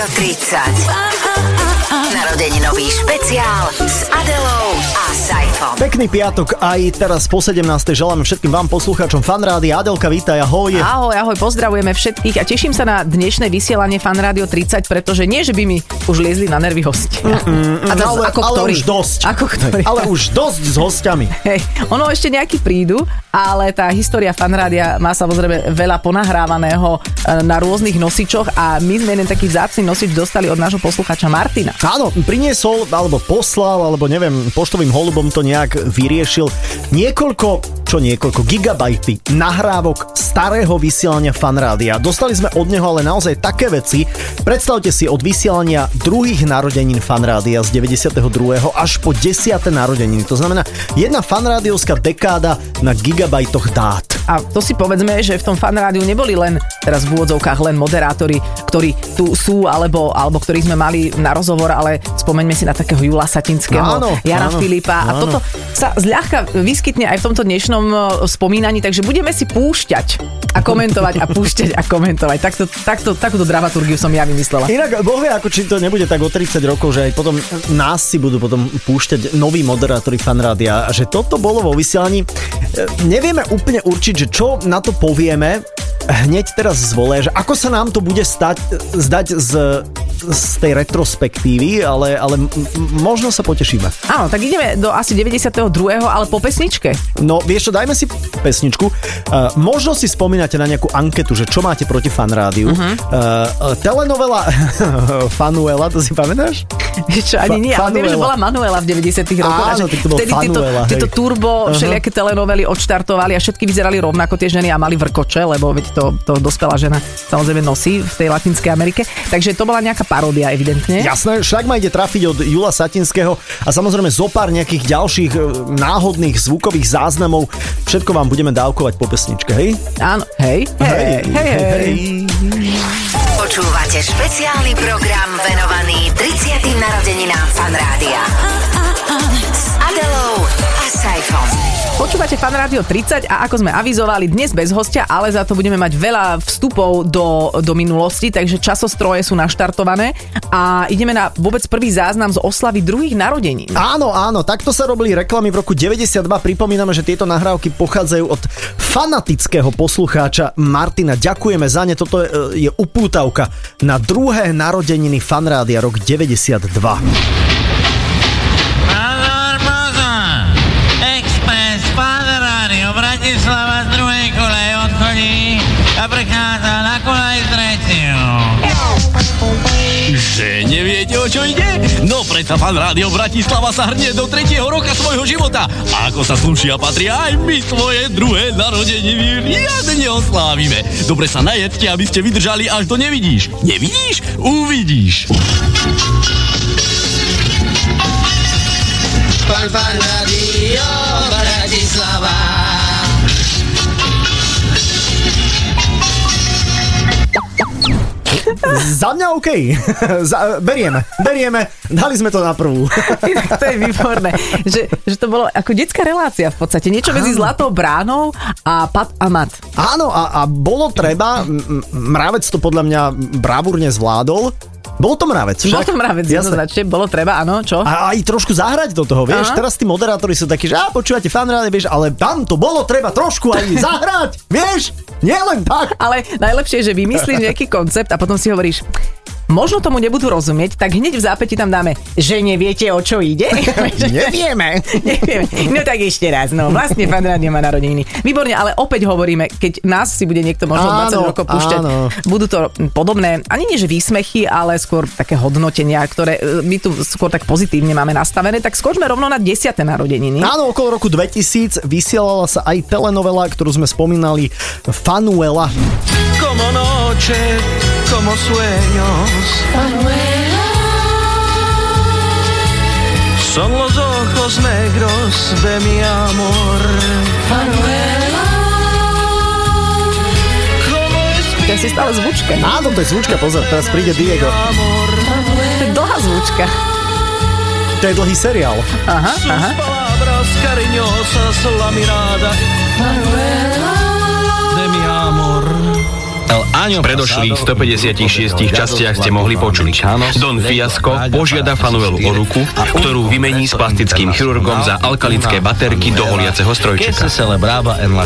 Rádio 30. Narodeninový špeciál s Adelou a Saifom. Pekný piatok aj teraz po 17. želám všetkým vám poslucháčom Fanrády. Adelka, vítaj, ahoj. Ahoj, ahoj, pozdravujeme všetkých a teším sa na dnešné vysielanie Fan Rádio 30, pretože nie, že by mi už liezli na nervy hosti. Mm, a to, ale, ako ale ktorý? už dosť. Ako ktorý? Ale už dosť s hostiami. Hej, ono ešte nejaký prídu, ale tá história fanrádia má samozrejme veľa ponahrávaného e, na rôznych nosičoch a my sme jeden taký vzácny nosič dostali od nášho poslucháča Martina. Áno, priniesol, alebo poslal, alebo neviem, poštovým holubom to nejak vyriešil. Niekoľko, čo niekoľko, gigabajty nahrávok starého vysielania fanrádia. Dostali sme od neho ale naozaj také veci. Predstavte si od vysielania druhých narodenín fanrádia z 92. až po 10. narodeniny. To znamená jedna fanrádiovská dekáda na gigabajtoch dát. A to si povedzme, že v tom fanrádiu neboli len teraz v úvodzovkách len moderátori, ktorí tu sú alebo, alebo ktorí sme mali na rozhovor, ale spomeňme si na takého Jula Satinského, Áno, Jana áno, Filipa a áno. toto sa zľahka vyskytne aj v tomto dnešnom e, spomínaní, takže budeme si púšťať a komentovať a púšťať a komentovať. Takto, takto, takúto dramaturgiu som ja vymyslela. Inak Boh vie, ako či to nebude tak o 30 rokov, že aj potom nás si budú potom púšťať noví moderátori fanrádia a že toto bolo vo vysielaní. Nevieme úplne určiť, že čo na to povieme, hneď teraz zvolé, že ako sa nám to bude stať, zdať z, z tej retrospektívy, ale, ale možno sa potešíme. Áno, tak ideme do asi 92. ale po pesničke. No vieš čo, dajme si pesničku. Uh, možno si spomínate na nejakú anketu, že čo máte proti fanrádiu. Uh-huh. Uh, telenovela Fanuela, to si pamätáš? Čo, ani Fa- nie, ale viem, že bola Manuela v 90 rokoch. Áno, tak to bol vtedy tieto, Fanuela, hej. tieto turbo, Aha. všelijaké telenovely odštartovali a všetky vyzerali rovnako tie ženy a mali vrkoče, lebo veď to, to dospelá žena samozrejme nosí v tej Latinskej Amerike. Takže to bola nejaká paródia evidentne. Jasné, však ma ide trafiť od Jula Satinského a samozrejme zo pár nejakých ďalších e, náhodných zvukových záznamov. Všetko vám budeme dávkovať po pesničke, hej? Áno, hej, hej, hej, hej. hej. Počúvate špeciálny program venovaný 30. narodeninám Fanrádia. S Adelou Saifom. Počúvate Fan Rádio 30 a ako sme avizovali, dnes bez hostia, ale za to budeme mať veľa vstupov do, do minulosti, takže časostroje sú naštartované a ideme na vôbec prvý záznam z oslavy druhých narodení. Áno, áno, takto sa robili reklamy v roku 92. Pripomíname, že tieto nahrávky pochádzajú od fanatického poslucháča Martina. Ďakujeme za ne. Toto je, je upútavka na druhé narodeniny fanrádia rok 92. a prechádza na kolej z treciu. Že neviete, o čo ide? No predsa fan Rádio Bratislava sa hrnie do tretieho roka svojho života. A ako sa slúšia patria, aj my svoje druhé narodeniny riadne oslávime. Dobre sa najedzte, aby ste vydržali až do nevidíš. Nevidíš? Uvidíš. Fan Fan Radio Za mňa OK. Za, berieme, berieme. Dali sme to na prvú. To je výborné, že, že to bolo ako detská relácia v podstate. Niečo medzi Zlatou bránou a Pat a Mat. Áno, a, a bolo treba, Mravec to podľa mňa bravúrne zvládol. Bol to Mravec však? Bol to mravec, jednoznačne, bolo treba, áno, čo? A aj trošku zahrať do toho, vieš, Aha. teraz tí moderátori sú takí, že a počúvate fan rádio, vieš, ale tam to bolo treba trošku aj zahrať, vieš, nie len tak. Ale najlepšie je, že vymyslíš nejaký koncept a potom si hovoríš, možno tomu nebudú rozumieť, tak hneď v zápäti tam dáme, že neviete, o čo ide. Nevieme. Nevieme. No tak ešte raz, no vlastne fan rádio má narodeniny. Výborne, ale opäť hovoríme, keď nás si bude niekto možno Áno, 20 rokov púšťať, áno. budú to podobné, ani nie že výsmechy, ale skôr také hodnotenia, ktoré e, my tu skôr tak pozitívne máme nastavené, tak skočme rovno na 10. narodeniny. Áno, okolo roku 2000 vysielala sa aj telenovela, ktorú sme spomínali, Fanuela. como noche, como sueños. Son los ojos negros de mi amor. Je si stále zvučka. Áno, to je zvučka, pozor, teraz príde Diego. amor. To je dlhá zvučka. To je dlhý seriál. Aha, aha. palabras cariñosas, la mirada de mi amor. El V predošlých 156 častiach ste mohli počuť. Don Fiasco požiada Fanuelu o ruku, ktorú vymení s plastickým chirurgom za alkalické baterky do holiaceho strojčeka.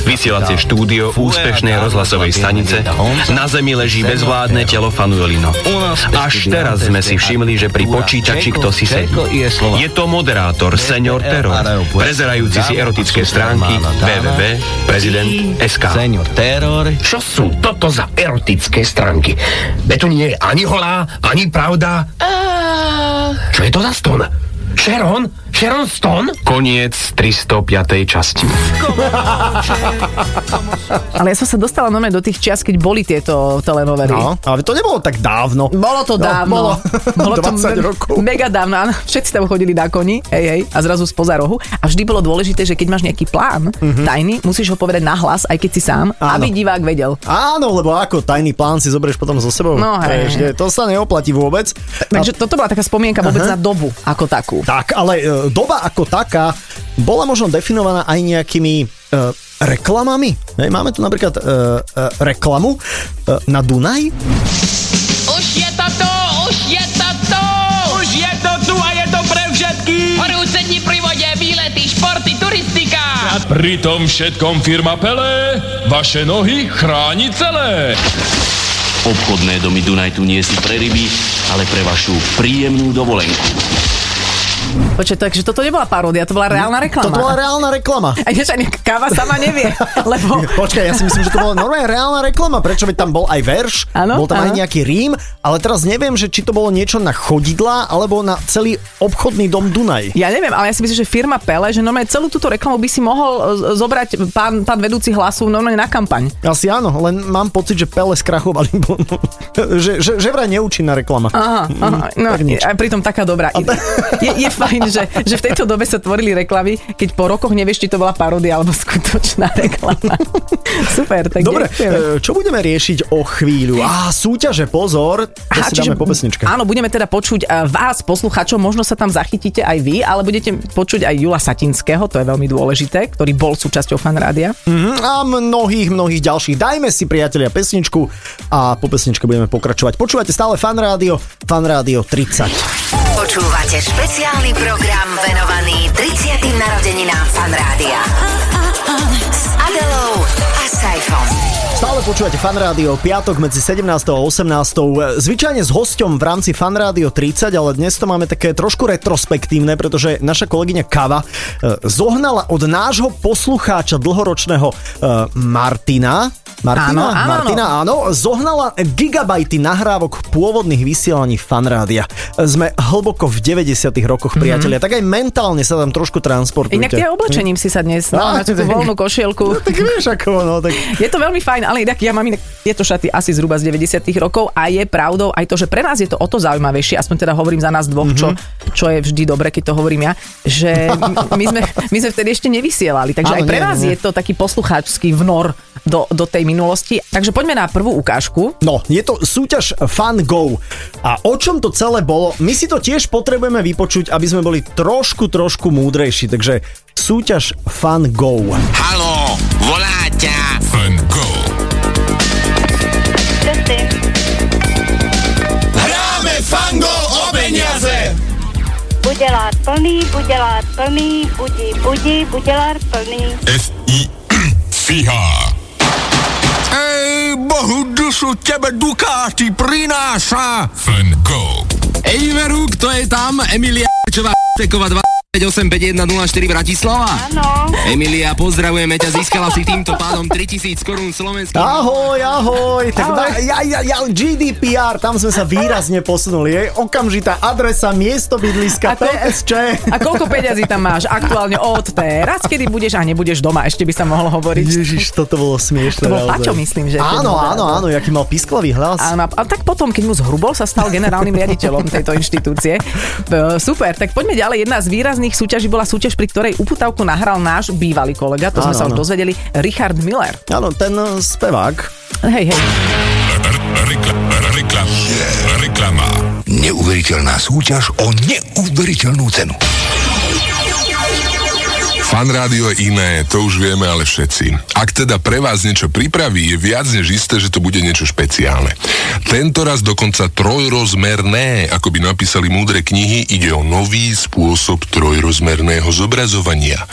Vysielacie štúdio úspešnej rozhlasovej stanice na zemi leží bezvládne telo Fanuelino. Až teraz sme si všimli, že pri počítači kto si sedí. Je to moderátor Senior Terror, prezerajúci si erotické stránky www.prezident.sk. Čo sú toto za erotické stránky? Veď tu nie je ani holá, ani pravda. Čo je to za ston? Sharon? Sharon Stone? Koniec 305. časti. Ale ja som sa dostala normálne do tých čias, keď boli tieto telenovely. No, ale to nebolo tak dávno. Bolo to No, dávno. bolo. bolo to 20 me- rokov. Mega dávno, áno. Všetci tam chodili na koni, hej, hej, a zrazu spoza rohu. A vždy bolo dôležité, že keď máš nejaký plán tajný, musíš ho povedať nahlas, aj keď si sám. Áno. aby divák vedel. Áno, lebo ako tajný plán si zoberieš potom so sebou. No, hej. Ešte, to sa neoplatí vôbec. Takže toto bola taká spomienka vôbec Aha. na dobu ako takú. Tak, ale e, doba ako taká bola možno definovaná aj nejakými e, reklamami. Hej, máme tu napríklad e, e, reklamu e, na Dunaj. Už je to tu, už je to tu! Už je to tu a je to pre všetkých! Horúce dni pri vode, výlety, športy, turistika! Pri tom všetkom firma Pele vaše nohy chráni celé. Obchodné domy Dunaj tu nie sú pre ryby, ale pre vašu príjemnú dovolenku. Počkaj, takže toto nebola paródia, to bola reálna reklama. Toto bola reálna reklama. A vieš, ani káva sama nevie, lebo... Počkaj, ja si myslím, že to bola normálne reálna reklama. Prečo? Veď tam bol aj verš, Áno, bol tam aj áno. nejaký rím, ale teraz neviem, že či to bolo niečo na chodidla, alebo na celý obchodný dom Dunaj. Ja neviem, ale ja si myslím, že firma Pele, že normálne celú túto reklamu by si mohol e, zobrať pán, pán vedúci hlasu normálne na kampaň. Asi áno, len mám pocit, že Pele skrachovali. že, že, že vraj neúčinná reklama. Aha, aha. No, tak nič. a pritom taká dobrá. Je, je fajn, že, že v tejto dobe sa tvorili reklamy, keď po rokoch nevieš, či to bola paródia alebo skutočná reklama. Super, tak Dobre, ďakujeme. e, čo budeme riešiť o chvíľu? Á, súťaže, pozor, to Aha, si dáme po pesničke. Áno, budeme teda počuť eh, vás, posluchačov, možno sa tam zachytíte aj vy, ale budete počuť aj Jula Satinského, to je veľmi dôležité, ktorý bol súčasťou fanrádia. Mhm, A mnohých, mnohých ďalších. Dajme si, priatelia, pesničku a po pesničke budeme pokračovať. Počúvate stále Fan Rádio, Fan Rádio 30. Počúvate špeciálny program venovaný 30. narodeninám Fanrádia. S Adelou a Saifom. Stále počúvate Fan Rádio, piatok medzi 17. a 18. Zvyčajne s hosťom v rámci Fan Rádio 30, ale dnes to máme také trošku retrospektívne, pretože naša kolegyňa Kava e, zohnala od nášho poslucháča dlhoročného e, Martina, Martina, Áno, áno, Martina, áno, zohnala gigabajty nahrávok pôvodných vysielaní fanrádia. Sme hlboko v 90 rokoch, priatelia, tak aj mentálne sa tam trošku transportujete. Inak tie oblečením si sa dnes No, no, na tú tak- voľnú košielku. Tak vieš ako, no, tak... Je to veľmi fajn, ale inak ja mám inak tieto šaty asi zhruba z 90 rokov a je pravdou aj to, že pre nás je to o to zaujímavejšie, aspoň teda hovorím za nás dvoch, čo, Mhm. čo je vždy dobre, keď to hovorím ja, že my sme, my sme vtedy ešte nevysielali, takže Áno, aj pre nie, nás nie. je to taký poslucháčský vnor do, do tej minulosti. Takže poďme na prvú ukážku. No, je to súťaž Fun Go. A o čom to celé bolo? My si to tiež potrebujeme vypočuť, aby sme boli trošku, trošku múdrejší. Takže súťaž Fun Go. Halo, volá ťa. Fan Go. budelár plný, budelár plný, budí, budí, budelár plný. F-I, fíha. Ej, bohu dušu, tebe Dukáty prináša. Fun Go. Ej, Veruk, to je tam, Emilia Čová, 20. 585104 Bratislava. Áno. Emilia, pozdravujeme ťa, získala si týmto pádom 3000 korún slovenských. Ahoj, ahoj. Tak ahoj. Ja, ja, ja, GDPR, tam sme sa výrazne posunuli. Je okamžitá adresa, miesto bydliska, a to, PSČ. A koľko peňazí tam máš aktuálne od teraz, kedy budeš a nebudeš doma, ešte by sa mohlo hovoriť. Ježiš, toto bolo smiešne. To Paťo, myslím, že. Áno, áno, áno, aký mal pisklavý hlas. Áno, a tak potom, keď mu zhrubol, sa stal generálnym riaditeľom tejto inštitúcie. Super, tak poďme ďalej. Jedna z výrazných súťaží bola súťaž, pri ktorej uputavku nahral náš bývalý kolega, to sme Áno, sa už dozvedeli, Richard Miller. Áno, ten eh, spevák. Hej, hej. Reklama. Reklama. Neuveriteľná súťaž o neuveriteľnú cenu. Fan rádio je iné, to už vieme ale všetci. Ak teda pre vás niečo pripraví, je viac než isté, že to bude niečo špeciálne. Tento raz dokonca trojrozmerné, ako by napísali múdre knihy, ide o nový spôsob trojrozmerného zobrazovania.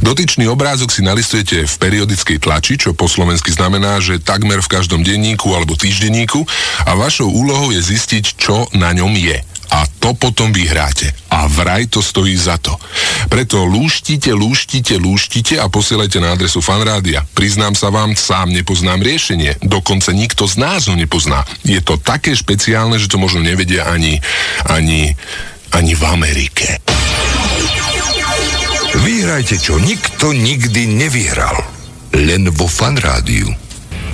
Dotyčný obrázok si nalistujete v periodickej tlači, čo po slovensky znamená, že takmer v každom denníku alebo týždenníku a vašou úlohou je zistiť, čo na ňom je a to potom vyhráte. A vraj to stojí za to. Preto lúštite, lúštite, lúštite a posielajte na adresu fanrádia. Priznám sa vám, sám nepoznám riešenie. Dokonca nikto z nás ho nepozná. Je to také špeciálne, že to možno nevedia ani, ani, ani v Amerike. Vyhrajte, čo nikto nikdy nevyhral. Len vo fanrádiu.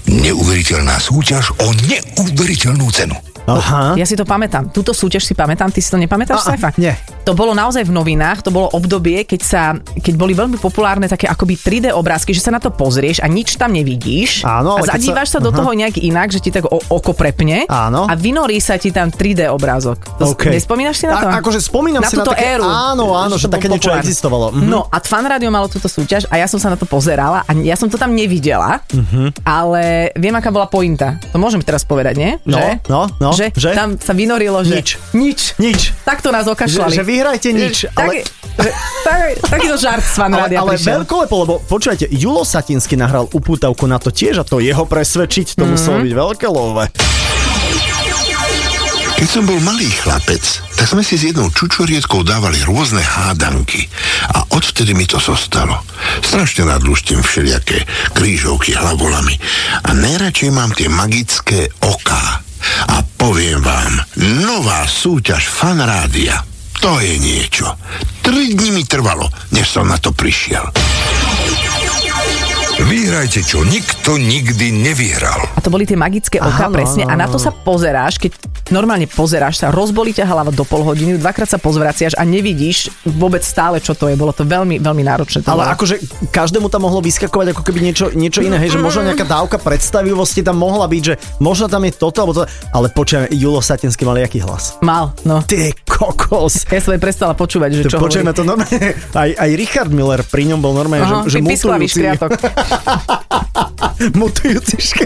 Neuveriteľná súťaž o neuveriteľnú cenu. Aha. Ja si to pamätám. Túto súťaž si pamätám, ty si to nepamätáš, Saifa? nie. To bolo naozaj v novinách, to bolo obdobie, keď, sa, keď boli veľmi populárne také akoby 3D obrázky, že sa na to pozrieš a nič tam nevidíš. Áno, a zadívaš sa, sa- do aha. toho nejak inak, že ti tak o, oko prepne. Áno. A vynorí sa ti tam 3D obrázok. To, OK. Nespomínaš si na to? A- akože spomínam na si na také- éru. áno, áno, že také niečo existovalo. Mhm. No a Fan Radio malo túto súťaž a ja som sa na to pozerala a ja som to tam nevidela, Mhm. ale viem, aká bola pointa. To môžem teraz povedať, nie? No, že? no, no, že? že? Tam sa vynorilo, že... Nič. Nič. Nič. Takto nás okašľali. Že- že vyhrajte nič, ale- Tak, takýto žart z Fan Ale, Rádia ale prišiel. veľkolepo, lebo počúvajte, Julo Satinsky nahral upútavku na to tiež a to jeho presvedčiť, to Mhm. muselo byť veľké love. Keď som bol malý chlapec, tak sme si s jednou čučorietkou dávali rôzne hádanky. A odvtedy mi to zostalo. Strašne rád luštím všelijaké krížovky hlavolami. A najradšej mám tie magické oká. A poviem vám, nová súťaž fanrádia. To je niečo. Tri dni mi trvalo, než som na to prišiel. Vyhrajte, čo nikto nikdy nevyhral. A to boli tie magické oka, Áno, presne. áno, A na to áno. sa pozeráš, keď normálne pozeráš sa, rozbolí ťa hlava do pol hodiny, dvakrát sa pozvraciaš a nevidíš vôbec stále, čo to je. Bolo to veľmi, veľmi náročné. To Ale bolo. akože každému tam mohlo vyskakovať ako keby niečo, niečo iné, hej, že možno nejaká dávka predstavivosti tam mohla byť, že možno tam je toto, alebo to, ale počujem, Julo Satinský mal jaký hlas. Mal, no. Ty kokos. Ja som aj prestala počúvať, že čo Počujeme to normálne, aj, aj Richard Miller pri ňom bol normálne, Aha, že, že もっと言ってしか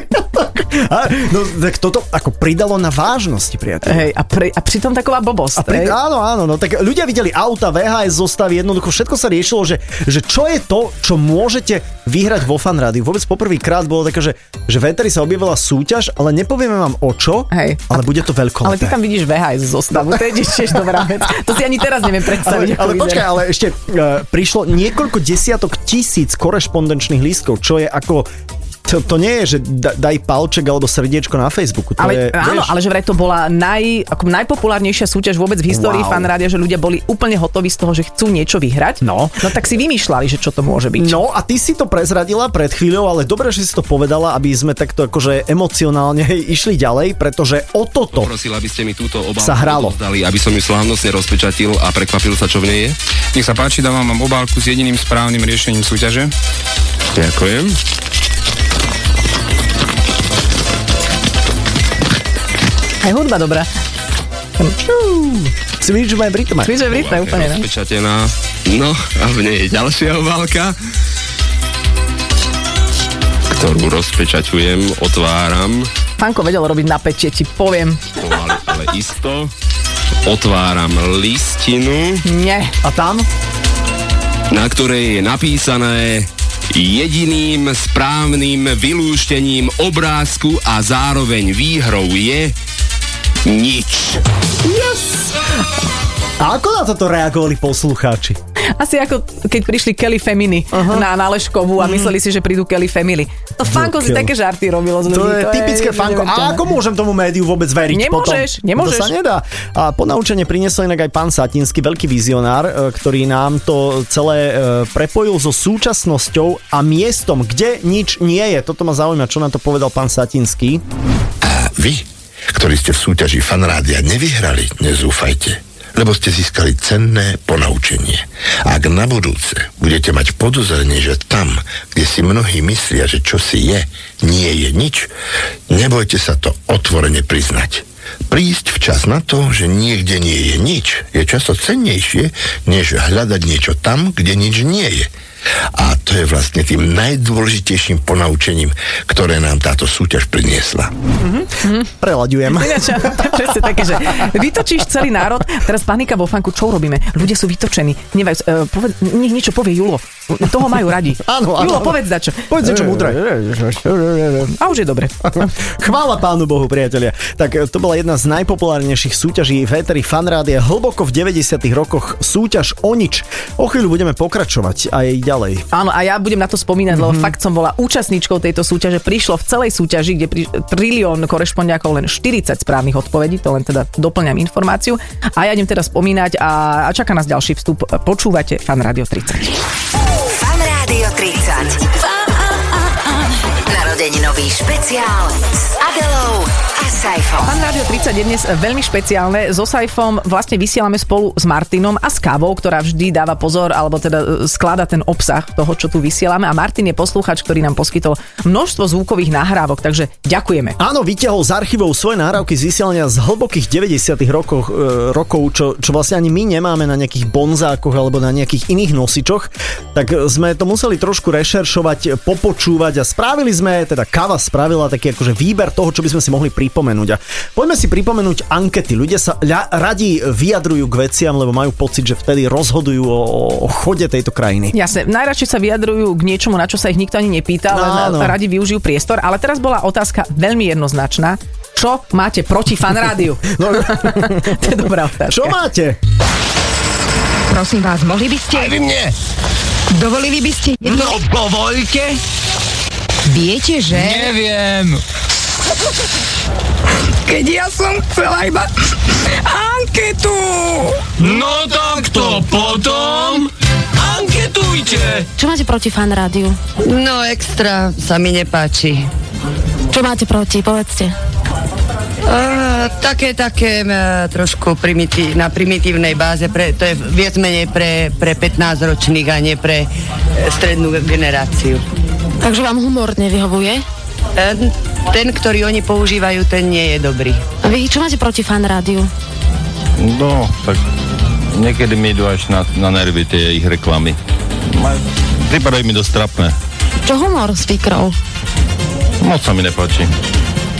A, no, tak toto ako pridalo na vážnosti, priateľ. Hej, a, pri, a pritom taková blbosť. A pri, hej. áno, áno, no tak ľudia videli auta, VHS zostavy, jednoducho všetko sa riešilo, že, že čo je to, čo môžete vyhrať vo fan rádiu. Vôbec poprvýkrát bolo také, že, že v Eteri sa objavila súťaž, ale nepovieme vám o čo, Hej. ale bude to veľko. Ale ty tam vidíš VHS zostavu, to je tiež dobrá vec. To si ani teraz neviem ale, predstaviť. ale vyzerá. počkaj, ale ešte uh, prišlo niekoľko desiatok tisíc korešpondenčných lístkov, čo je ako... To, to nie je, že da, daj palček alebo srdiečko na Facebooku. To Ale, je, áno, vieš, ale že vraj to bola naj, ako najpopulárnejšia súťaž vôbec v histórii Wow. fanrádia, že ľudia boli úplne hotoví z toho, že chcú niečo vyhrať. No. no tak si vymýšľali, že čo to môže byť. No a ty si to prezradila pred chvíľou, ale dobre, že si to povedala, aby sme takto akože emocionálne išli ďalej, pretože o toto Poprosil, aby ste mi túto obálku Sa hralo. odovzdali, aby som ju slávnostne rozpečatil a prekvapil sa, čo v nej je. Nech sa páči, dávam vám obálku s jediným správnym riešením súťaže. Ďakujem. Aj hudba dobrá. Vidíš, že v rytme úplne, no. Rozpečatená. No a v nej je ďalšia obálka, ktorú rozpečaťujem, otváram, Fanko vedel robiť napätie, ti poviem. ale, ale isto. Otváram listinu, Nie. A tam? na ktorej je napísané jediným správnym vylúštením obrázku a zároveň výhrou je nič. Yes! A ako na toto reagovali poslucháči? Asi ako keď prišli Kelly Feminy uh-huh. na, na Leškovú a mysleli si, že prídu Kelly Family. To Fanko si také žarty robilo z To ľudí. je typické fanko. A ako môžem tomu médiu vôbec veriť Nemôžeš, potom? nemôžeš. To sa nedá. A ponaučenie priniesol inak aj pán Satinsky, veľký vizionár, e, ktorý nám to celé e, prepojil so súčasnosťou a miestom, kde nič nie je. Toto ma zaujíma, čo na to povedal pán Satinský. A vy, ktorí ste v súťaži fanrádia nevyhrali, nezúfajte lebo ste získali cenné ponaučenie. Ak na budúce budete mať podozrenie, že tam, kde si mnohí myslia, že čo si je, nie je nič, nebojte sa to otvorene priznať. Prísť včas na to, že niekde nie je nič, je často cennejšie, než hľadať niečo tam, kde nič nie je. A to je vlastne tým najdôležitejším ponaučením, ktoré nám táto súťaž priniesla. Prelaďujem. Ináč, je presne také, že vytočíš celý národ, teraz panika vo fanku, čo urobíme? Ľudia sú vytočení. Nevaj, uh, poved, nech niečo povie Julo. Toho majú radi. Áno, áno. Julo, povedz dačo. Povedz niečo múdre. A už je dobre. Chvála pánu Bohu, priatelia. Tak e, to bola jedna z najpopulárnejších súťaží v éteri Fanrádia hlboko v 90 rokoch súťaž o nič. O chvíľu budeme pokračovať aj ďalej. Áno, a ja budem na to spomínať, mm-hmm. lebo fakt som bola účastníčkou tejto súťaže. Prišlo v celej súťaži, kde pri, trilión korešpondiakov len 40 správnych odpovedí, to len teda doplňam informáciu. A ja idem teda spomínať a, a čaká nás ďalší vstup. Počúvate Fan Radio 30. Fan Rádio 30. Narodeninový špeciál s Adelou a Saifom. Fan Rádio 30 je dnes veľmi špeciálne. So Saifom vlastne vysielame spolu s Martinom a s Kávou, ktorá vždy dáva pozor, alebo teda e, sklada ten obsah toho, čo tu vysielame. A Martin je posluchač, ktorý nám poskytol množstvo zvukových nahrávok, takže ďakujeme. Áno, vyťahol z archívov svoje nahrávky z vysielania z hlbokých 90 rokoch, e, rokov, čo, čo vlastne ani my nemáme na nejakých bonzákoch alebo na nejakých iných nosičoch, tak sme to museli trošku rešeršovať, popočúvať a spravili sme, teda Kava spravila taký akože výber toho, čo by sme si mohli pripomenúť. A poďme si pripomenúť ankety. Ľudia sa ľa, radi vyjadrujú k veciam, lebo majú pocit, že vtedy rozhodujú o, o chode tejto krajiny. Jasne, najradšej sa vyjadrujú k niečomu, na čo sa ich nikto ani nepýta, len Áno. radi využijú priestor. Ale teraz bola otázka veľmi jednoznačná. Čo máte proti fan rádiu? No, to je dobrá otázka. čo máte? Prosím vás, mohli by ste... Aj vy mne! Dovolili by ste... No, dovolte! Viete, že... Neviem. Keď ja som chcela iba anketu. No tak to potom anketujte. Čo máte proti fan rádiu? No extra sa mi nepáči. Čo máte proti? Povedzte. Uh, také, také uh, trošku primití, na primitívnej báze, pre, to je viac menej pre, pre 15 ročných a nie pre uh, strednú generáciu. Takže vám humor nevyhovuje? Uh, ten, ktorý oni používajú, ten nie je dobrý. A vy čo máte proti fan rádiu? No, tak niekedy mi idú až na, na nervy tie ich reklamy. Pripadajú mi dosť trapné. Čo humor s výkrou? Moc sa mi nepáči.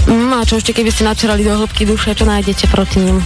Mm, a čo ešte keby ste načerali do hĺbky duše, čo nájdete proti ním?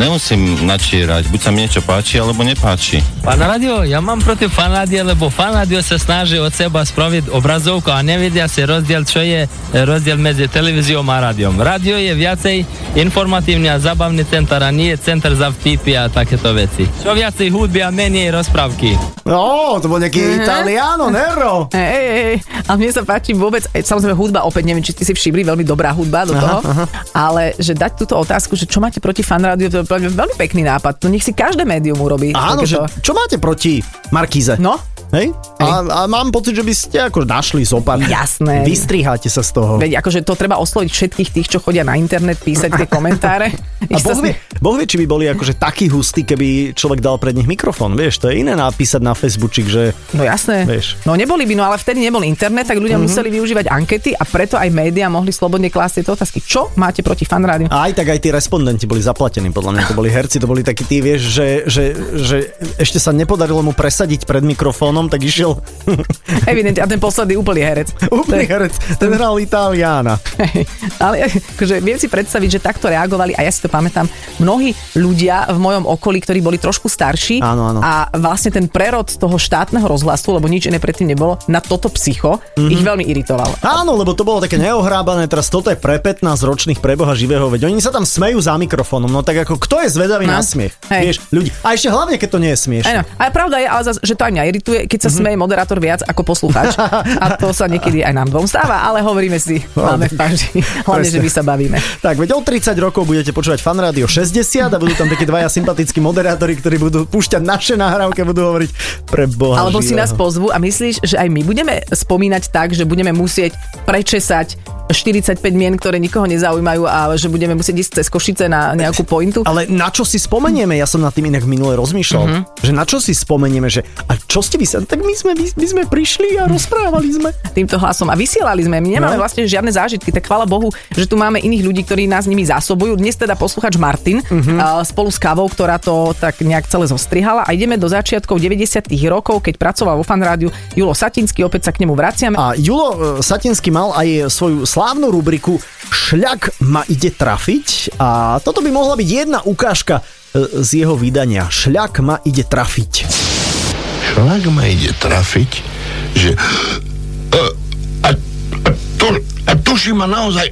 Nemusím načierať, buď sa mi niečo páči, alebo nepáči. Fan rádio, ja mám proti fan rádia, lebo fan rádio sa snaží od seba spraviť obrazovku a nevedia si rozdiel, čo je rozdiel medzi televíziou a rádiom. Rádio je viacej informatívny a zabavný center a nie je center za vtipy a takéto veci. Čo viacej hudby a menej rozprávky. No, to bol nejaký Mhm. Italiano, Nero. Hej, hej. A mne sa páči vôbec, e, samozrejme hudba, opäť neviem, či ty si všimli, veľmi dobrá hudba do Aha, toho, aha. ale že dať túto otázku, že čo máte proti fan rádiu, to je veľmi veľmi pekný nápad. No nech si každé médium urobí. Áno, že, čo máte proti Markíze? No? Hej? A, a mám pocit, že by ste ako našli zopár. Jasné. Vystriháte sa z toho. Veď akože to treba osloviť všetkých tých, čo chodia na internet, písať tie komentáre. A boh vie, boh vie, či by boli akože takí hustí, keby človek dal pred nich mikrofón. Vieš, to je iné napísať na Facebookčik, že... No jasné. Vieš. No neboli by, no ale vtedy nebol internet, tak ľudia Mhm. mm-hmm. museli využívať ankety a preto aj médiá mohli slobodne klásť tieto otázky. Čo máte proti fan rádiu? A aj tak aj tí respondenti boli zaplatení, podľa mňa to boli herci, to boli takí tí, vieš, že, že, že ešte sa nepodarilo mu presadiť pred mikrofónom, tak išiel Evidentne, a ten posledný úplný herec. úplný herec, ten hral Italiana. Hej, Ale akože viem si predstaviť, že takto reagovali a ja si to pamätám mnohí ľudia v mojom okolí, ktorí boli trošku starší Áno, áno. a vlastne ten prerod toho štátneho rozhlasu, lebo nič iné predtým nebolo, na toto psycho Mhm. ich veľmi iritovalo. Áno, lebo to bolo také neohrábané, teraz toto je pre 15 ročných preboha živého, veď oni sa tam smejú za mikrofónom, no tak ako kto je zvedavý No. na smiech? Hej. Vieš, ľudí. A ešte hlavne, keď to nie je smiešne. Áno, ale pravda je, ale zas, že to aj mňa irituje, keď sa smeje moderátor viac ako poslucháč. A to sa niekedy aj nám dvom stáva, ale hovoríme si, máme v paži. Hlavne, Presne. že my sa bavíme. Tak, veď o 30 rokov budete počúvať Fan Radio 60 a budú tam takí dvaja sympatickí moderátori, ktorí budú púšťať naše nahrávky a budú hovoriť pre Boha Alebo si živého. nás pozvú a myslíš, že aj my budeme spomínať tak, že budeme musieť prečesať 45 mien, ktoré nikoho nezaujímajú a že budeme musieť ísť cez Košice na nejakú pointu. Ale na čo si spomenieme? Ja som nad tým inak minule rozmýšľal, Mhm. že na čo si spomenieme, že a čo ste vy sa... Tak my sme, my, my sme prišli a rozprávali sme. týmto hlasom a vysielali sme. My nemáme No. vlastne žiadne zážitky, tak chvála Bohu, že tu máme iných ľudí, ktorí nás nimi zásobujú. Dnes teda posluchač Martin Mhm. uh, spolu s Kavou, ktorá to tak nejak celé zostrihala a ideme do začiatkov 90 rokov, keď pracoval vo fan rádiu Julo Satinsky, opäť sa k nemu vraciame. A Julo e, Satinsky mal aj svoju slávnu rubriku Šľak ma ide trafiť a toto by mohla byť jedna ukážka e, z jeho vydania. Šľak ma ide trafiť. Šlak ma ide trafiť, že... A, a, a, tu, a tuši ma naozaj...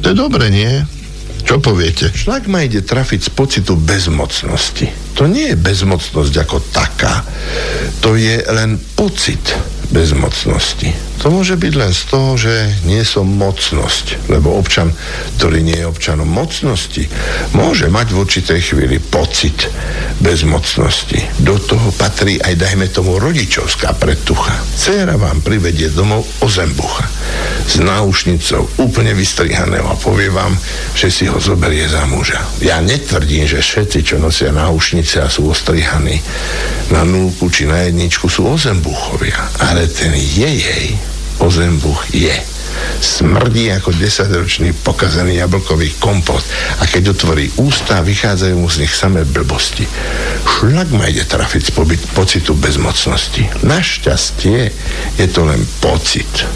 To je dobre, nie? Čo poviete? Šlak ma ide trafiť z pocitu bezmocnosti. To nie je bezmocnosť ako taká. To je len pocit bezmocnosti. To môže byť len z toho, že nie som mocnosť. Lebo občan, ktorý nie je občanom mocnosti, môže mať v určitej chvíli pocit bezmocnosti. Do toho patrí aj, dajme tomu, rodičovská pretucha. Céra vám privedie domov ozembucha s náušnicou úplne vystrihaného a povie vám, že si ho zoberie za muža. Ja netvrdím, že všetci, čo nosia náušnice a sú ostrihaní na nulku či na jedničku, sú ozembuchovia. Ale ten jej ozembuch je. Smrdí ako 10-ročný pokazený jablkový kompot a keď otvorí ústa, vychádzajú mu z nich samé blbosti. Šlak ma ide trafiť pobyt, pocitu bezmocnosti. Našťastie je to len pocit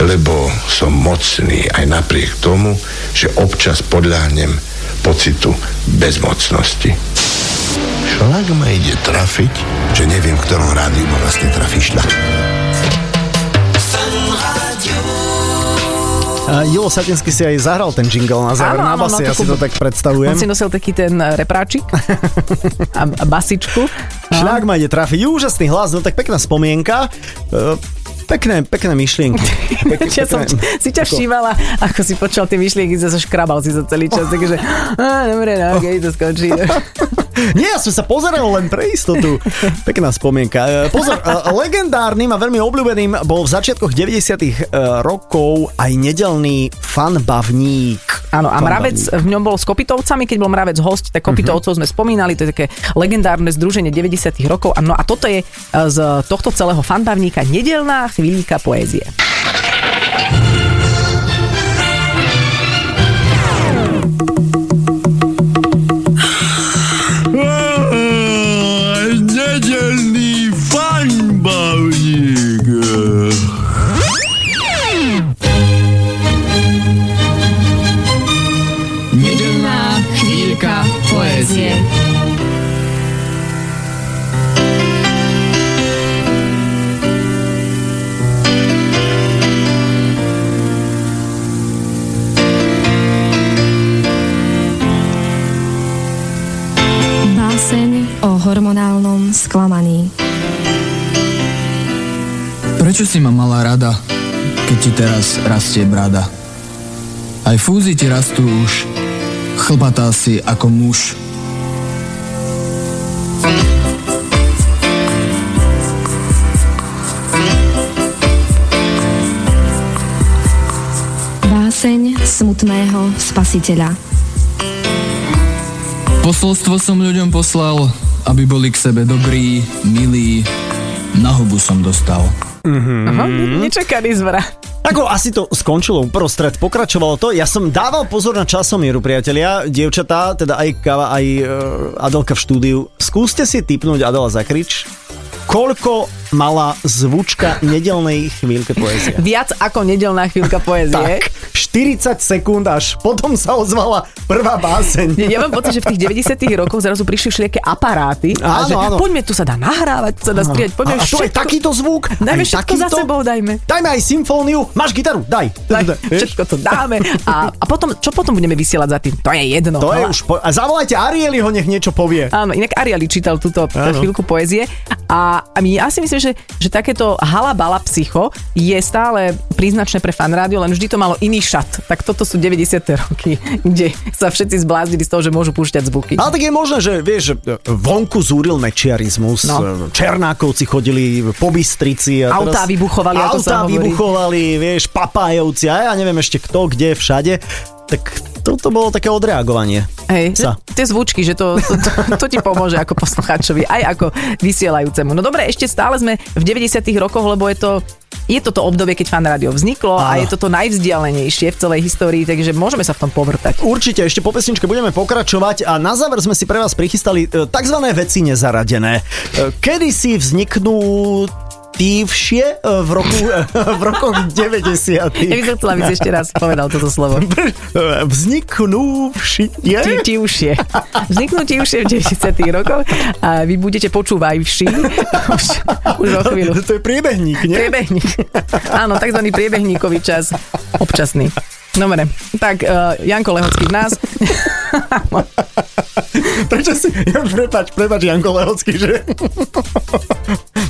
lebo som mocný aj napriek tomu, že občas podľahnem pocitu bezmocnosti. Šlak ma ide trafiť, že neviem, ktorom rádiu ma vlastne trafí šlak. A Julo Satinsky si aj zahral ten jingle na záver Áno, na basi, no, ja si to tak predstavujem. On si nosil taký ten e, repráčik a, basičku. Šľak ma ide trafiť. Úžasný hlas, no tak pekná spomienka. Pekné, pekné myšlienky. Pek, Ja som si ťa všímala, ako si počul tie myšlienky, sa škrabal si za celý čas, takže á, dobre, no, keď to skončí. Nie, ja som sa pozeral len pre istotu. Pekná spomienka. E, Pozor, e, legendárnym a veľmi obľúbeným bol v začiatkoch 90 e, rokov aj nedelný fanbavník. Áno, a Mravec v ňom bol s Kopitovcami, keď bol Mravec host, tak Kopitovcov sme spomínali, to je také legendárne združenie 90 rokov. A No a toto je e, z tohto celého fanbavníka nedelná chvíľka poézie. Hormonálnom sklamaní. Prečo si ma mala rada, keď ti teraz rastie brada? Aj fúzy ti rastú už, chlpatá si ako muž. Báseň smutného spasiteľa. Posolstvo som ľuďom poslal, aby boli k sebe dobrí, milí. Na hubu som dostal. Aha, nečakaný zvrat. Ako asi to skončilo uprostred, pokračovalo to. Ja som dával pozor na časomieru, priatelia, dievčatá, teda aj Kava, aj e, Adelka v štúdiu. Skúste si typnúť Adela Zakrič, koľko mala zvučka nedelnej chvíľke poézie. Viac ako nedelná chvíľka poézie. Tak, 40 sekúnd až potom sa ozvala prvá báseň. Ja mám pocit, že v tých 90 rokoch zrazu prišli všelijaké aparáty. a Áno, že, áno. Poďme, tu sa dá nahrávať, sa dá strieť, poďme a, a to je takýto zvuk. Dajme aj všetko za takýto. sebou, dajme. Dajme aj symfóniu. Máš gitaru? Daj. Všetko to dáme. A, a potom, čo potom budeme vysielať za tým? To je jedno. To je už... Po... A zavolajte Arieliho, nech niečo povie. Áno, inak Ariali čítal túto chvíľku poézie a A, a my, ja si myslím, že, že takéto halabala psycho je stále príznačné pre fan rádio, len vždy to malo iný šat. Tak toto sú 90. roky, kde sa všetci zbláznili z toho, že môžu púšťať zvuky. Ale tak je možné, že vieš, vonku zúril mečiarizmus, no. Černákovci chodili po Bystrici. A Autá teraz... vybuchovali, Autá vybuchovali, vieš, papájovci a ja neviem ešte kto, kde, všade. Tak toto bolo také odreagovanie. Hej, sa. tie zvučky, že to, to, to, to ti pomôže ako poslucháčovi, aj ako vysielajúcemu. No dobre, ešte stále sme v 90 rokoch, lebo je to je toto obdobie, keď fan rádio vzniklo a Áno. je toto najvzdialenejšie v celej histórii, takže môžeme sa v tom povrtať. Určite, ešte po pesničke budeme pokračovať a na záver sme si pre vás prichystali e, tzv. veci nezaradené. E, Kedy si vzniknú tívšie e, v, roku, v rokoch 90. Ja by som chcela, aby si ešte raz povedal toto slovo. Vzniknú všie? Ti, ti ušie. Vzniknú ti ušie v 90 rokoch a vy budete počúvaj vši už, už o chvíľu. To je priebehník, nie? Priebehník. Áno, takzvaný priebehníkový čas. Občasný. Dobre, tak uh, Janko Lehocký v nás. Prečo si... Ja, prepač, prepač, Janko Lehocký, že...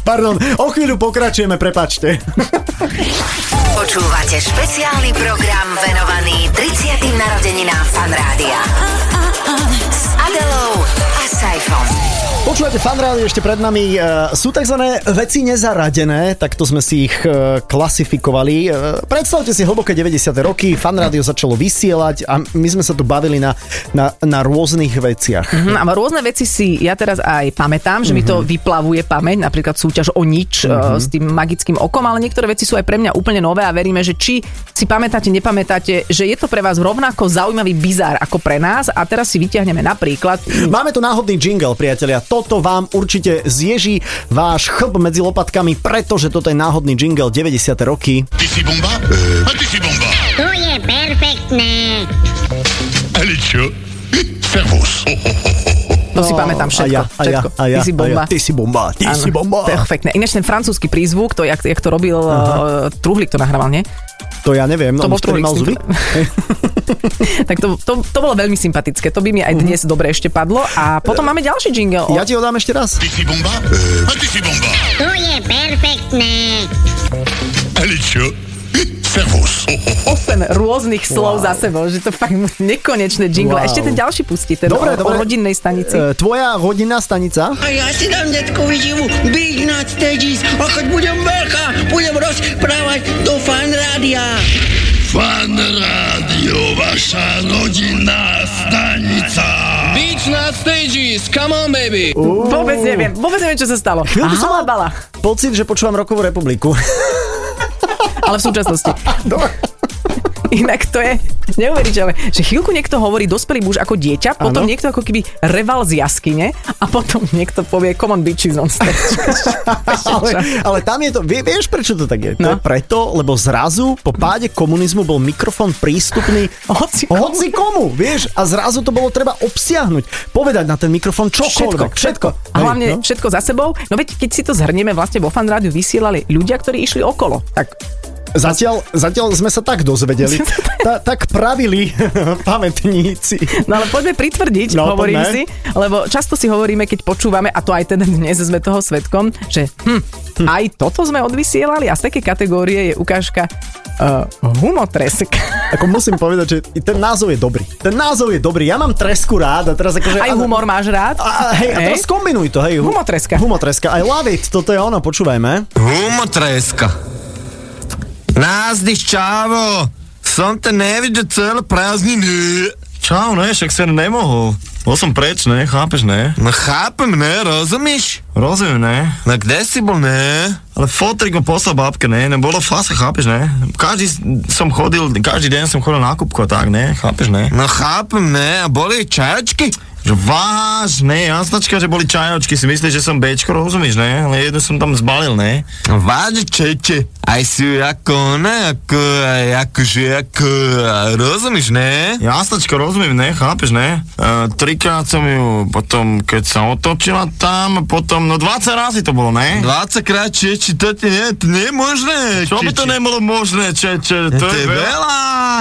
Pardon, o chvíľu pokračujeme, prepačte. Počúvate špeciálny program venovaný 30. narodeninám Fan Rádia. S Adelou a Saifom. Počúvate fan rádio ešte pred nami. e, Sú tzv. veci nezaradené, takto sme si ich e, klasifikovali. E, Predstavte si hlboké 90. roky, fan rádio začalo vysielať a my sme sa tu bavili na, na, na rôznych veciach. Mhm, a rôzne veci si ja teraz aj pamätám, že mi to vyplavuje pamäť, napríklad súťaž o nič uh, s tým magickým okom, ale niektoré veci sú aj pre mňa úplne nové a veríme, že či si pamätáte, nepamätáte, že je to pre vás rovnako zaujímavý bizár ako pre nás a teraz si vyťahneme napríklad Máme tu náhodný jingle, priatelia. Toto vám určite zježí váš chlb medzi lopatkami, pretože toto je náhodný jingle 90. roky. Ty si bomba? A ty si bomba. To je perfektné. Ale čo? Servus. To si pamätám všetko. a ja, a ja, všetko. a ja, ty si bomba. ja. Ty si bomba, ty Áno, si bomba. Perfektné. Ináč ten francúzsky prízvuk, to jak, jak to robil uh, Truhlík, to nahrával, nie? To ja neviem, To on bol skôr Truhlík mal zuby. tak to, to, to bolo veľmi sympatické. To by mi aj dnes dobre ešte padlo. A potom máme ďalší jingle. Ja ti ho dám ešte raz. Ty si bomba? A ty si bomba. To je perfektné. Ale čo? Servus. 8 rôznych slov za sebou, že to fakt nekonečné jingle. Wow. Ešte ten ďalší pustí, ten Dobre, o, dobre. o rodinnej stanici. E, Tvoja rodinná stanica? A ja si dám detkovi živu Big Nut Stages a keď budem veľká, budem rozprávať do fan rádia. Fan rádio, vaša rodinná stanica. Beach Nut Stages, come on baby. Vôbec neviem, vôbec neviem, čo sa stalo. Chvíľku som mal Halabala. pocit, že počúvam Rokovú republiku. Ale v súčasnosti. Inak to je neuveriteľné, že chvíľku niekto hovorí dospelý muž ako dieťa, potom Áno. niekto ako keby reval z jaskyne a potom niekto povie come on bitches on stage. ale, ale tam je to, vie, vieš prečo to tak je? To No. je preto, lebo zrazu po páde komunizmu bol mikrofón prístupný Hoci komu. hoci komu, vieš, a zrazu to bolo treba obsiahnuť, povedať na ten mikrofón čokoľvek, všetko. A hlavne no. všetko za sebou. No veď keď si to zhrnieme, vlastne vo fan rádiu vysielali ľudia, ktorí išli okolo. Tak Zatiaľ, zatiaľ sme sa tak dozvedeli, ta, tak pravili pamätníci. No ale poďme pritvrdiť, No, hovorím poďme. si, lebo často si hovoríme, keď počúvame, a to aj teda dnes sme toho svetkom, že hm, aj toto sme odvysielali a z takej kategórie je ukážka uh, humotresk. Ako musím povedať, že ten názov je dobrý. Ten názov je dobrý. Ja mám tresku rád a teraz akože... Aj humor máš rád? A, a, hej, a teraz kombinuj to, hej. hu- Humotreska. Humotreska. I love it. Toto je ono, počúvajme. Humotreska. Názdyš, čávo. Som te nevidel celé prázdniny. Čau, ne, však sa nemohol. Bol som preč, ne, chápeš, ne? No chápem, ne, rozumíš? Rozumiem, ne? No kde si bol, ne? Ale fotrik mu poslal babke, ne? Nebolo fasa, chápeš, ne? Každý som chodil, každý deň som chodil na kúpku a tak, ne? Chápeš, ne? No chápem, ne, a boli čajočky? Že váš, ne, jasnačka, že boli čajočky, si myslíš, že som Bčko, rozumíš, ne? Ale jednu som tam zbalil, ne? Vážne, čete, aj si ako, ne, ako, aj akože, ako, rozumíš, ne? Jasnačka, rozumiem, ne? Chápeš, ne? E, trikrát som ju, potom, keď sa otočila tam, potom, no 20 razy to bolo, ne? 20 krát čeči, to ti nie, to nie je možné. Čo by to nebolo možné, če, če, to, To je je veľa.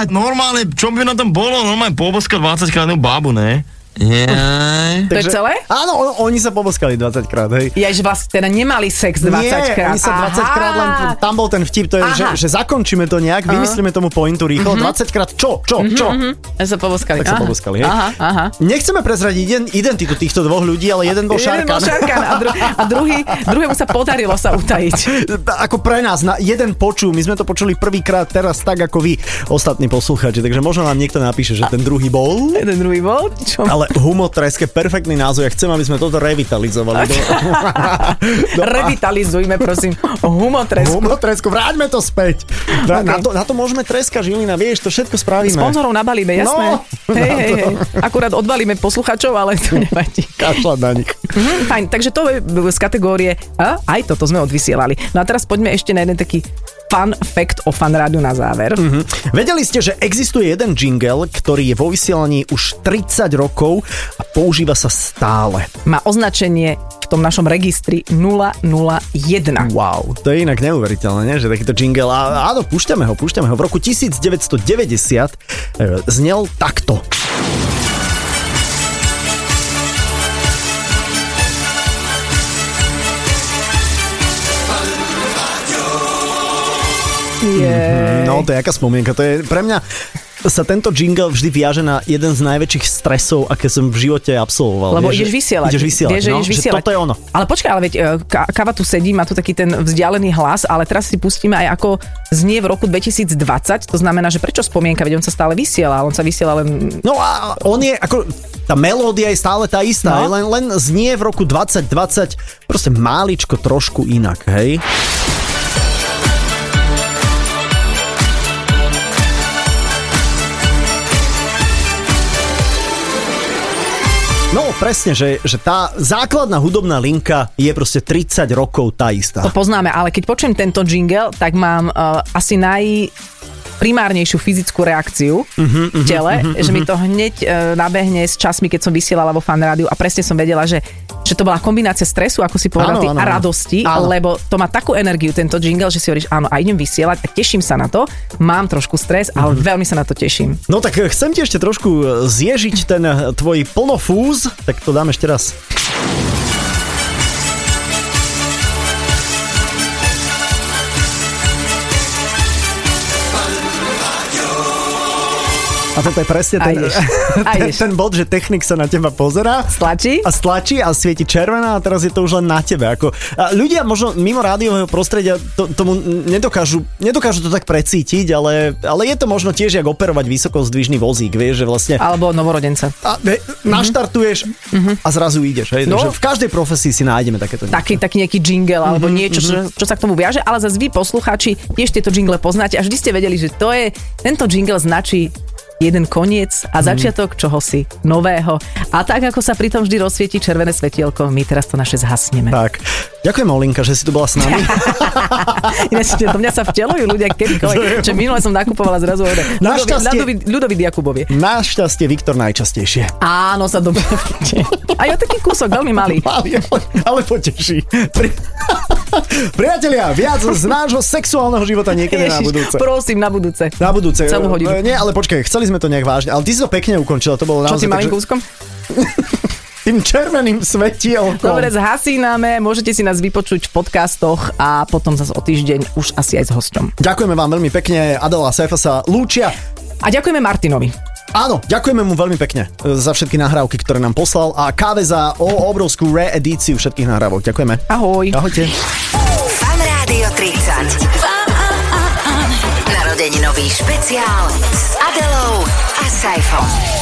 Normálne, čo by na tom bolo, normálne poboskať 20 krát babu, ne? Jaj. To je celé? Áno, on, oni sa poboskali 20 krát, hej. Ja, že vlastne teda nemali sex 20 Nie, krát. oni sa 20 krát len, tam bol ten vtip, to je, že, Aha. že zakončíme to nejak, Aha. vymyslíme tomu pointu rýchlo, Mhm. 20 krát čo, čo, Mhm, čo. Ja sa poboskali. Tak sa Aha. poboskali, hej. Aha, aha. Nechceme prezradiť iden, identitu týchto dvoch ľudí, ale jeden bol Jeden bol šarkan. a, dru- a druhý, druhému sa podarilo sa utajiť. Ako pre nás, na jeden počú, my sme to počuli prvýkrát teraz tak ako vy, ostatní poslucháči, takže možno nám niekto napíše, že ten druhý bol. Ten druhý bol? Čo? Ale humotresk je perfektný názov, ja chcem, aby sme toto revitalizovali. Do... do... Revitalizujme, prosím, humotresku. Humotresku, vráťme to späť. Vrá... Na, to, na to môžeme treska Žilina, vieš, to všetko spravíme. Sponzorov nabalíme, jasné. No. hej, hej, hej. Akurát odvalíme posluchačov, ale to nevadí. Kašľať na nich. Mhm, fajn, takže to je z kategórie a aj toto sme odvysielali. No a teraz poďme ešte na jeden taký fun fact o fan rádiu na záver. Mhm. Vedeli ste, že existuje jeden jingle, ktorý je vo vysielaní už 30 rokov a používa sa stále. Má označenie v tom našom registri 001. Wow, to je inak neuveriteľné, nie? že takýto jingle. A, áno, púšťame ho, púšťame ho. V roku 1990 e, znel takto. Yeah. No, to je aká spomienka. To je pre mňa sa tento jingle vždy viaže na jeden z najväčších stresov, aké som v živote absolvoval. Lebo Vieš, ideš vysielať. Ideš vysielať, Vieš, no, ideš že vysielať. toto je ono. Ale počkaj, ale veď e, Ka- Kava tu sedí, má tu taký ten vzdialený hlas, ale teraz si pustíme aj ako znie v roku 2020. To znamená, že prečo spomienka, veď on sa stále vysiela, on sa vysiela len... No a on je ako... Tá melódia je stále tá istá, No. len, len znie v roku 2020 proste máličko trošku inak, hej? No presne, že, že tá základná hudobná linka je proste 30 rokov tá istá. To poznáme, ale keď počujem tento jingle, tak mám uh, asi naj primárnejšiu fyzickú reakciu Mhm, v mhm, tele, mhm, že mi to hneď uh, nabehne s časmi, keď som vysielala vo fan rádiu a presne som vedela, že, že to bola kombinácia stresu, ako si povedal Áno, ty, áno, a radosti, Áno. lebo to má takú energiu, tento jingle, že si hovoríš, áno, a idem vysielať a teším sa na to, mám trošku stres, ale Mhm. veľmi sa na to teším. No tak eh, chcem ti ešte trošku eh, zježiť ten eh, tvoj plnofúz, tak to dám ešte raz. A toto je presne ten, ideš. Ten, ten bod, že technik sa na teba pozerá. Stlačí? A stlačí a svieti červená a teraz je to už len na tebe. Ako, a ľudia možno mimo rádiového prostredia to, tomu nedokážu, nedokážu to tak precítiť, ale, ale je to možno tiež jak operovať vysokozdvižný vozík, vieš, že vlastne Alebo novorodenca. a, ne, naštartuješ a zrazu ideš. Hej? No. No. v každej profesii si nájdeme takéto niečo. taký, taký nejaký jingle alebo Mhm, niečo, čo, mhm. čo sa k tomu viaže, ale zase vy poslucháči tiež tieto jingle poznáte a vždy ste vedeli, že to je, tento jingle značí jeden koniec a začiatok čohosi nového. A tak, ako sa pri tom vždy rozsvieti červené svetielko, my teraz to naše zhasneme. Tak. Ďakujem, Olinka, že si tu bola s nami. Ináč do mňa sa vtelujú ľudia kedykoľvek, že minule som nakupovala zrazu ode Našťastie- Ľudovi, Ľudovi Jakubovie. Našťastie Viktor najčastejšie. Áno, sa dobre vidíte. A jo taký kúsok, veľmi malý. Malý, ale, ale poteší. Pri... Priatelia, viac z nášho sexuálneho života niekedy na Ježiš, budúce. prosím, na budúce. Na budúce. Celú hodinu. Nie, ale počkaj, chceli sme to nejak vážne. Ale ty si to pekne ukončila, to bolo Čo naozaj... tým malým kúskom? Tým červeným svetielkom. Dobre, zhasíname, môžete si nás vypočuť v podcastoch a potom zase o týždeň už asi aj s hosťom. Ďakujeme vám veľmi pekne, Adela a Saifa sa lúčia. A ďakujeme Martinovi. Áno, ďakujeme mu veľmi pekne e, za všetky nahrávky, ktoré nám poslal a káve za o, obrovskú reedíciu všetkých nahrávok. Ďakujeme. Ahoj. Ahojte. Fan Rádio 30. Narodeninový špeciál s Adelou a Saifom.